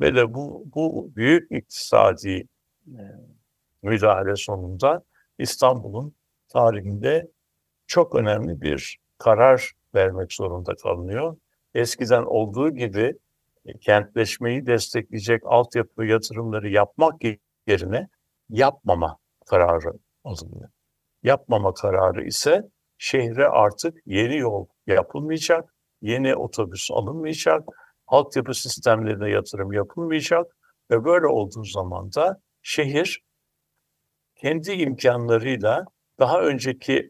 Ve de bu, bu büyük iktisadi e, müdahale sonunda İstanbul'un tarihinde çok önemli bir karar vermek zorunda kalınıyor. Eskiden olduğu gibi e, kentleşmeyi destekleyecek altyapı yatırımları yapmak yerine yapmama kararı alınıyor. Yapmama kararı ise şehre artık yeni yol yapılmayacak, yeni otobüs alınmayacak, altyapı sistemlerine yatırım yapılmayacak ve böyle olduğu zaman da şehir kendi imkanlarıyla daha önceki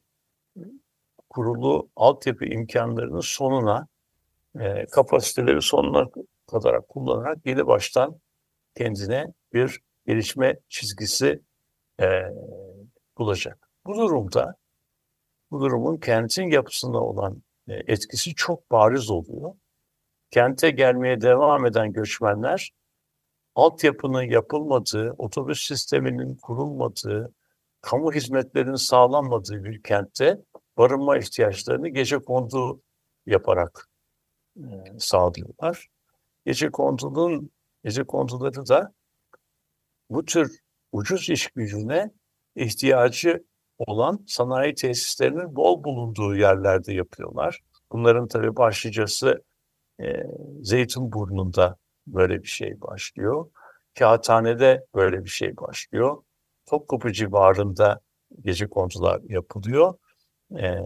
kurulu altyapı imkanlarının sonuna e, kapasiteleri sonuna kadar kullanarak yeni baştan kendine bir gelişme çizgisi e, bulacak. Bu durumda bu durumun kentin yapısına olan e, etkisi çok bariz oluyor. Kente gelmeye devam eden göçmenler altyapının yapılmadığı, otobüs sisteminin kurulmadığı, kamu hizmetlerinin sağlanmadığı bir kentte barınma ihtiyaçlarını gece kondu yaparak e, sağlıyorlar. Gece kondunun gece konduları da bu tür ucuz iş gücüne ihtiyacı olan sanayi tesislerinin bol bulunduğu yerlerde yapıyorlar. Bunların tabii başlıcası e, Zeytinburnu'nda böyle bir şey başlıyor. Kağıthane'de böyle bir şey başlıyor. Topkapı civarında gece kondular yapılıyor. Ee,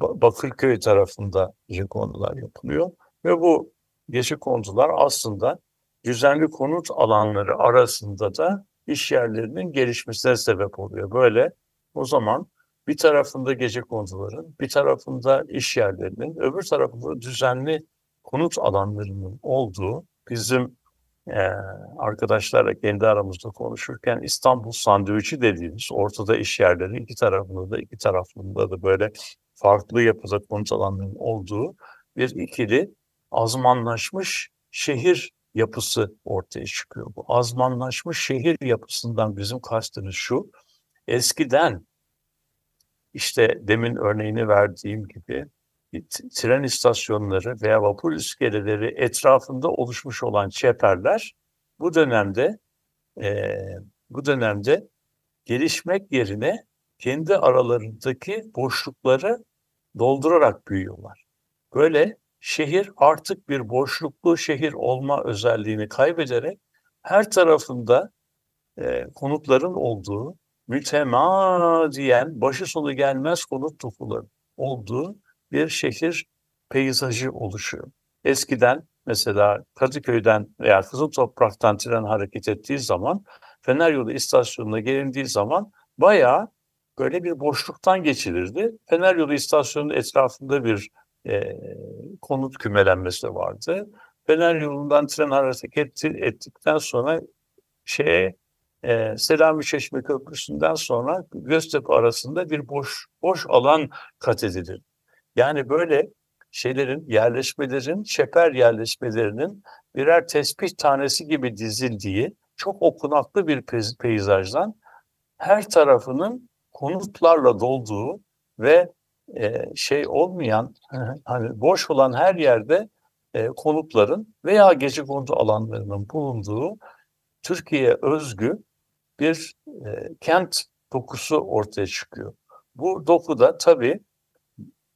Bakırköy tarafında gece kondular yapılıyor. Ve bu gece kondular aslında düzenli konut alanları arasında da iş yerlerinin gelişmesine sebep oluyor. Böyle o zaman bir tarafında gece konduların, bir tarafında iş yerlerinin, öbür tarafında düzenli konut alanlarının olduğu bizim e, arkadaşlarla kendi aramızda konuşurken İstanbul sandviçi dediğimiz ortada iş yerleri iki tarafında da iki tarafında da böyle farklı yapıda konut alanlarının olduğu bir ikili azmanlaşmış şehir yapısı ortaya çıkıyor. Bu azmanlaşmış şehir yapısından bizim kastımız şu. Eskiden işte demin örneğini verdiğim gibi tren istasyonları veya vapur iskeleleri etrafında oluşmuş olan çeperler bu dönemde e, bu dönemde gelişmek yerine kendi aralarındaki boşlukları doldurarak büyüyorlar. Böyle şehir artık bir boşluklu şehir olma özelliğini kaybederek her tarafında e, konutların olduğu, mütemadiyen başı sonu gelmez konut dokuların olduğu bir şehir peyzajı oluşuyor. Eskiden mesela Kadıköy'den veya Kızıl Toprak'tan tren hareket ettiği zaman Fener Yolu istasyonuna gelindiği zaman bayağı böyle bir boşluktan geçilirdi. Fener Yolu istasyonunun etrafında bir e, konut kümelenmesi vardı. Fener Yolu'ndan tren hareket etti, ettikten sonra şeye e, Selami Çeşme Köprüsü'nden sonra Göztepe arasında bir boş boş alan kat edilir. Yani böyle şeylerin, yerleşmelerin, çeper yerleşmelerinin birer tespih tanesi gibi dizildiği çok okunaklı bir peyzajdan her tarafının konutlarla dolduğu ve e, şey olmayan, hani boş olan her yerde e, konutların veya gece konut alanlarının bulunduğu Türkiye özgü bir e, kent dokusu ortaya çıkıyor. Bu dokuda tabii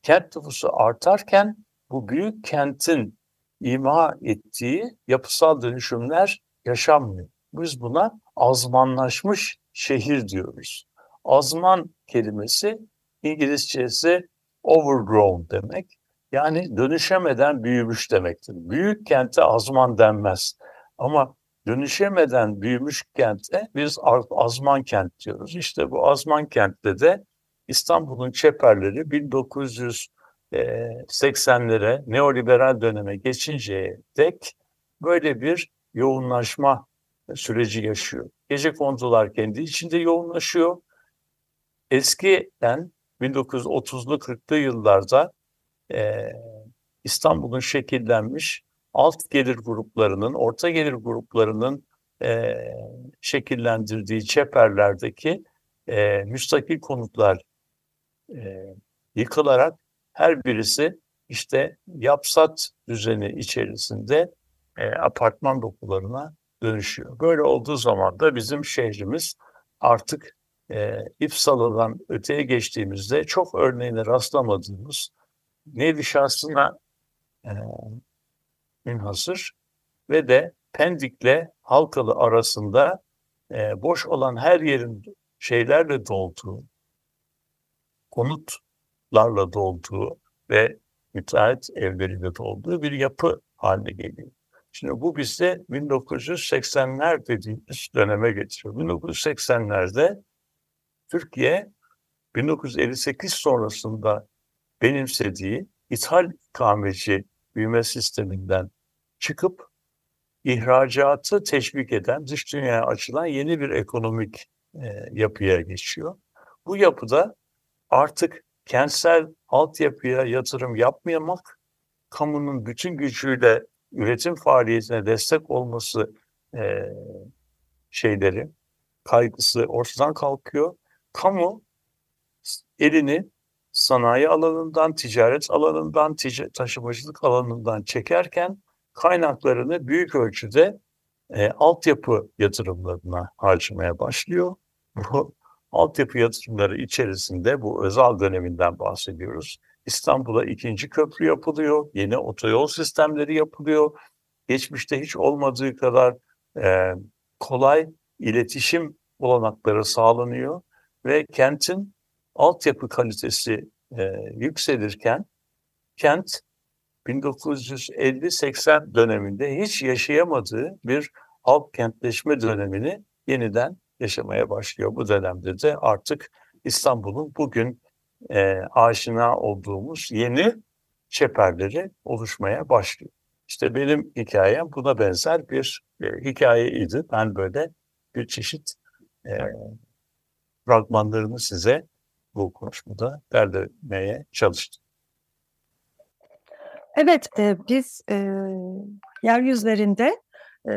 kent nüfusu artarken bu büyük kentin ima ettiği yapısal dönüşümler yaşanmıyor. Biz buna azmanlaşmış şehir diyoruz. Azman kelimesi İngilizcesi overgrown demek. Yani dönüşemeden büyümüş demektir. Büyük kente azman denmez. Ama dönüşemeden büyümüş kente biz azman kent diyoruz. İşte bu azman kentte de İstanbul'un çeperleri 1980'lere neoliberal döneme geçinceye dek böyle bir yoğunlaşma süreci yaşıyor. Gece kondular kendi içinde yoğunlaşıyor. Eskiden 1930'lu 40'lı yıllarda e, İstanbul'un şekillenmiş alt gelir gruplarının, orta gelir gruplarının e, şekillendirdiği çeperlerdeki e, müstakil konutlar e, yıkılarak her birisi işte yapsat düzeni içerisinde e, apartman dokularına dönüşüyor. Böyle olduğu zaman da bizim şehrimiz artık e, İpsala'dan öteye geçtiğimizde çok örneğine rastlamadığımız nevi şahsına e, münhasır ve de Pendik'le Halkalı arasında e, boş olan her yerin şeylerle dolduğu, konutlarla dolduğu ve müteahhit evleriyle dolduğu bir yapı haline geliyor. Şimdi bu bizde 1980'ler dediğimiz döneme getiriyor. 1980'lerde Türkiye 1958 sonrasında benimsediği ithal ikameci büyüme sisteminden çıkıp ihracatı teşvik eden, dış dünyaya açılan yeni bir ekonomik e, yapıya geçiyor. Bu yapıda artık kentsel altyapıya yatırım yapmamak, kamunun bütün gücüyle üretim faaliyetine destek olması e, şeyleri, kaygısı ortadan kalkıyor. Kamu elini sanayi alanından, ticaret alanından, tic- taşımacılık alanından çekerken kaynaklarını büyük ölçüde e, altyapı yatırımlarına harcamaya başlıyor. Bu altyapı yatırımları içerisinde bu özel döneminden bahsediyoruz. İstanbul'a ikinci köprü yapılıyor, yeni otoyol sistemleri yapılıyor. Geçmişte hiç olmadığı kadar e, kolay iletişim olanakları sağlanıyor ve kentin altyapı kalitesi e, yükselirken kent 1950-80 döneminde hiç yaşayamadığı bir halk kentleşme dönemini yeniden yaşamaya başlıyor. Bu dönemde de artık İstanbul'un bugün e, aşina olduğumuz yeni çeperleri oluşmaya başlıyor. İşte benim hikayem buna benzer bir e, hikayeydi. Ben böyle bir çeşit e, fragmanlarını size bu konuşmada derlemeye çalıştım. Evet, e, biz e, yeryüzlerinde e,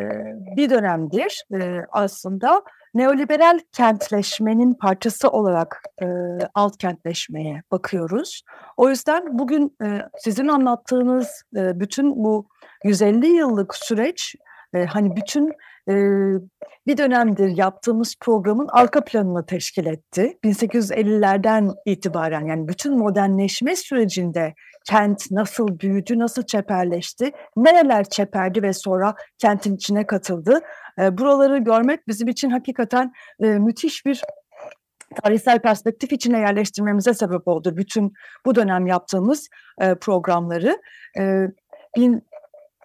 bir dönemdir e, aslında neoliberal kentleşmenin parçası olarak e, alt kentleşmeye bakıyoruz. O yüzden bugün e, sizin anlattığınız e, bütün bu 150 yıllık süreç e, hani bütün e, bir dönemdir yaptığımız programın arka planını teşkil etti. 1850'lerden itibaren yani bütün modernleşme sürecinde kent nasıl büyüdü, nasıl çeperleşti, nereler çeperdi ve sonra kentin içine katıldı. Buraları görmek bizim için hakikaten müthiş bir tarihsel perspektif içine yerleştirmemize sebep oldu. Bütün bu dönem yaptığımız programları.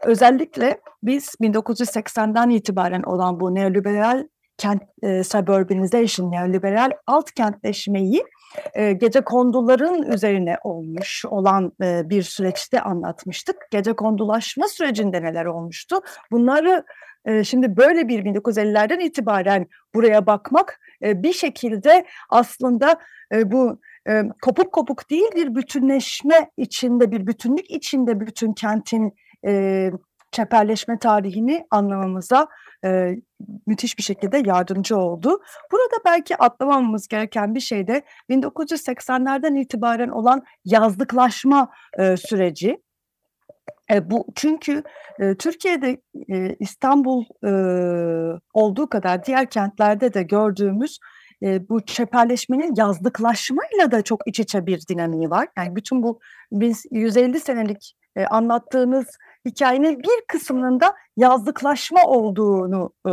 Özellikle biz 1980'den itibaren olan bu neoliberal kent e, suburbanization, neoliberal alt kentleşmeyi e, gece konduların üzerine olmuş olan e, bir süreçte anlatmıştık. Gece kondulaşma sürecinde neler olmuştu? Bunları e, şimdi böyle bir 1950'lerden itibaren buraya bakmak e, bir şekilde aslında e, bu e, kopuk kopuk değil bir bütünleşme içinde, bir bütünlük içinde bütün kentin çeperleşme tarihini anlamamıza müthiş bir şekilde yardımcı oldu. Burada belki atlamamamız gereken bir şey de 1980'lerden itibaren olan yazlıklaşma süreci. E, bu çünkü e, Türkiye'de e, İstanbul e, olduğu kadar diğer kentlerde de gördüğümüz e, bu çeperleşmenin yazlıklaşmayla da çok iç içe bir dinamiği var. Yani bütün bu biz 150 senelik e, anlattığınız hikayenin bir kısmının da yazlıklaşma olduğunu e,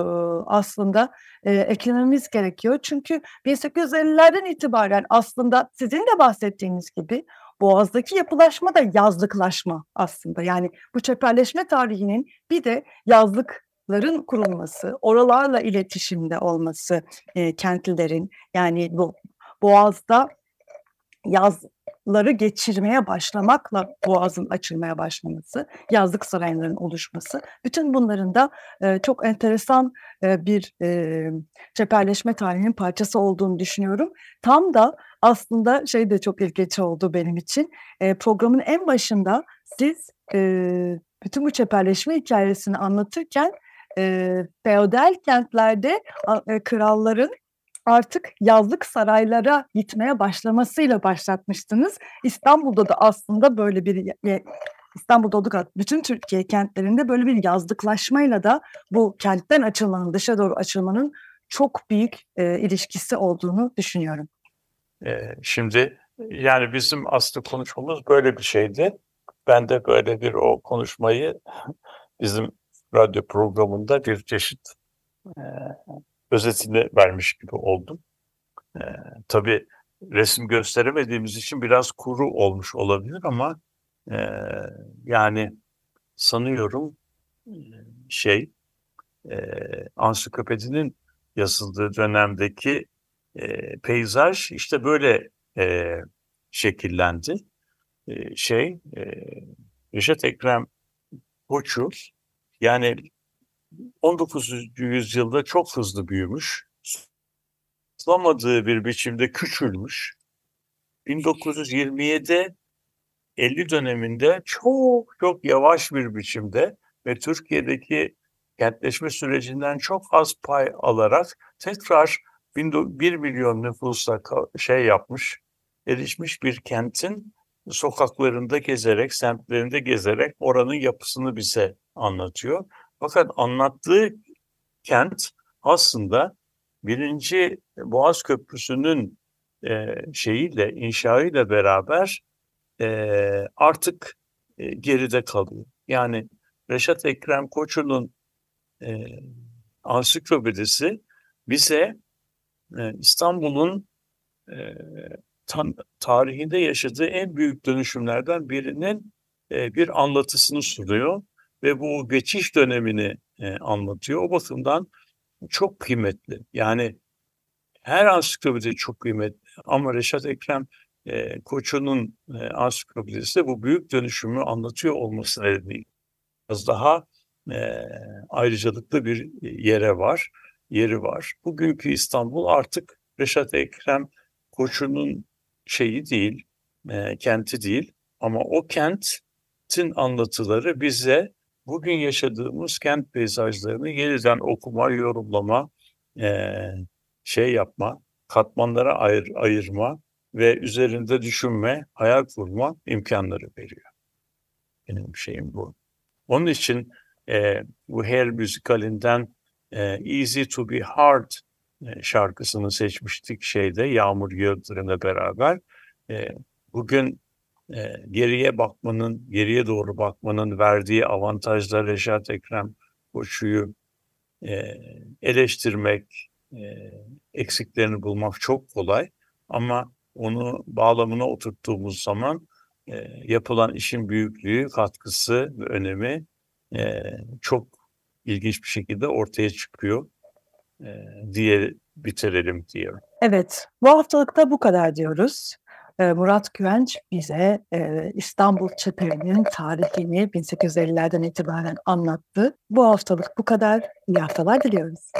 aslında e, eklememiz gerekiyor. Çünkü 1850'lerden itibaren aslında sizin de bahsettiğiniz gibi Boğaz'daki yapılaşma da yazlıklaşma aslında. Yani bu çeperleşme tarihinin bir de yazlıkların kurulması, oralarla iletişimde olması e, kentlilerin yani bu Boğaz'da yazları geçirmeye başlamakla boğazın açılmaya başlaması, yazlık sarayların oluşması, bütün bunların da e, çok enteresan e, bir e, çeperleşme tarihinin parçası olduğunu düşünüyorum. Tam da aslında şey de çok ilginç oldu benim için. E, programın en başında siz e, bütün bu çeperleşme hikayesini anlatırken e, feodal kentlerde e, kralların artık yazlık saraylara gitmeye başlamasıyla başlatmıştınız. İstanbul'da da aslında böyle bir İstanbul'da olduk bütün Türkiye kentlerinde böyle bir yazlıklaşmayla da bu kentten açılmanın, dışa doğru açılmanın çok büyük e, ilişkisi olduğunu düşünüyorum. E, şimdi Yani bizim aslında konuşmamız böyle bir şeydi. Ben de böyle bir o konuşmayı bizim radyo programında bir çeşit e, özetini vermiş gibi oldum. E, tabii resim gösteremediğimiz için biraz kuru olmuş olabilir ama e, yani sanıyorum şey e, ansiklopedinin yazıldığı dönemdeki e, peyzaj işte böyle e, şekillendi. E, şey e, Reşat Ekrem Koçu yani 19. yüzyılda çok hızlı büyümüş. Islamadığı bir biçimde küçülmüş. 1927 50 döneminde çok çok yavaş bir biçimde ve Türkiye'deki kentleşme sürecinden çok az pay alarak tekrar 1 milyon nüfusla şey yapmış, erişmiş bir kentin sokaklarında gezerek, semtlerinde gezerek oranın yapısını bize anlatıyor. Fakat anlattığı kent aslında birinci Boğaz Köprüsü'nün e, şeyiyle, inşaıyla beraber e, artık e, geride kalıyor. Yani Reşat Ekrem Koçu'nun e, ansiklopedisi bize e, İstanbul'un e, tarihinde yaşadığı en büyük dönüşümlerden birinin e, bir anlatısını sunuyor ve bu geçiş dönemini e, anlatıyor. O bakımdan çok kıymetli. Yani her ansiklopedi çok kıymetli ama Reşat Ekrem e, Koçu'nun e, ansiklopedisi bu büyük dönüşümü anlatıyor olması nedeniyle biraz daha e, ayrıcalıklı bir yere var, yeri var. Bugünkü İstanbul artık Reşat Ekrem Koçu'nun şeyi değil, e, kenti değil ama o kentin anlatıları bize bugün yaşadığımız kent peyzajlarını yeniden okuma, yorumlama, e, şey yapma, katmanlara ayır, ayırma ve üzerinde düşünme, hayal kurma imkanları veriyor. Benim şeyim bu. Onun için e, bu Hair müzikalinden Easy to be Hard e, şarkısını seçmiştik şeyde Yağmur Yıldırım'la beraber. E, bugün e, geriye bakmanın, geriye doğru bakmanın verdiği avantajlar Reşat Ekrem Koçu'yu e, eleştirmek, eksiklerini bulmak çok kolay. Ama onu bağlamına oturttuğumuz zaman yapılan işin büyüklüğü, katkısı ve önemi çok ilginç bir şekilde ortaya çıkıyor e, diye bitirelim diyorum. Evet, bu haftalıkta bu kadar diyoruz. Murat Güvenç bize İstanbul Çeperi'nin tarihini 1850'lerden itibaren anlattı. Bu haftalık bu kadar. İyi haftalar diliyoruz.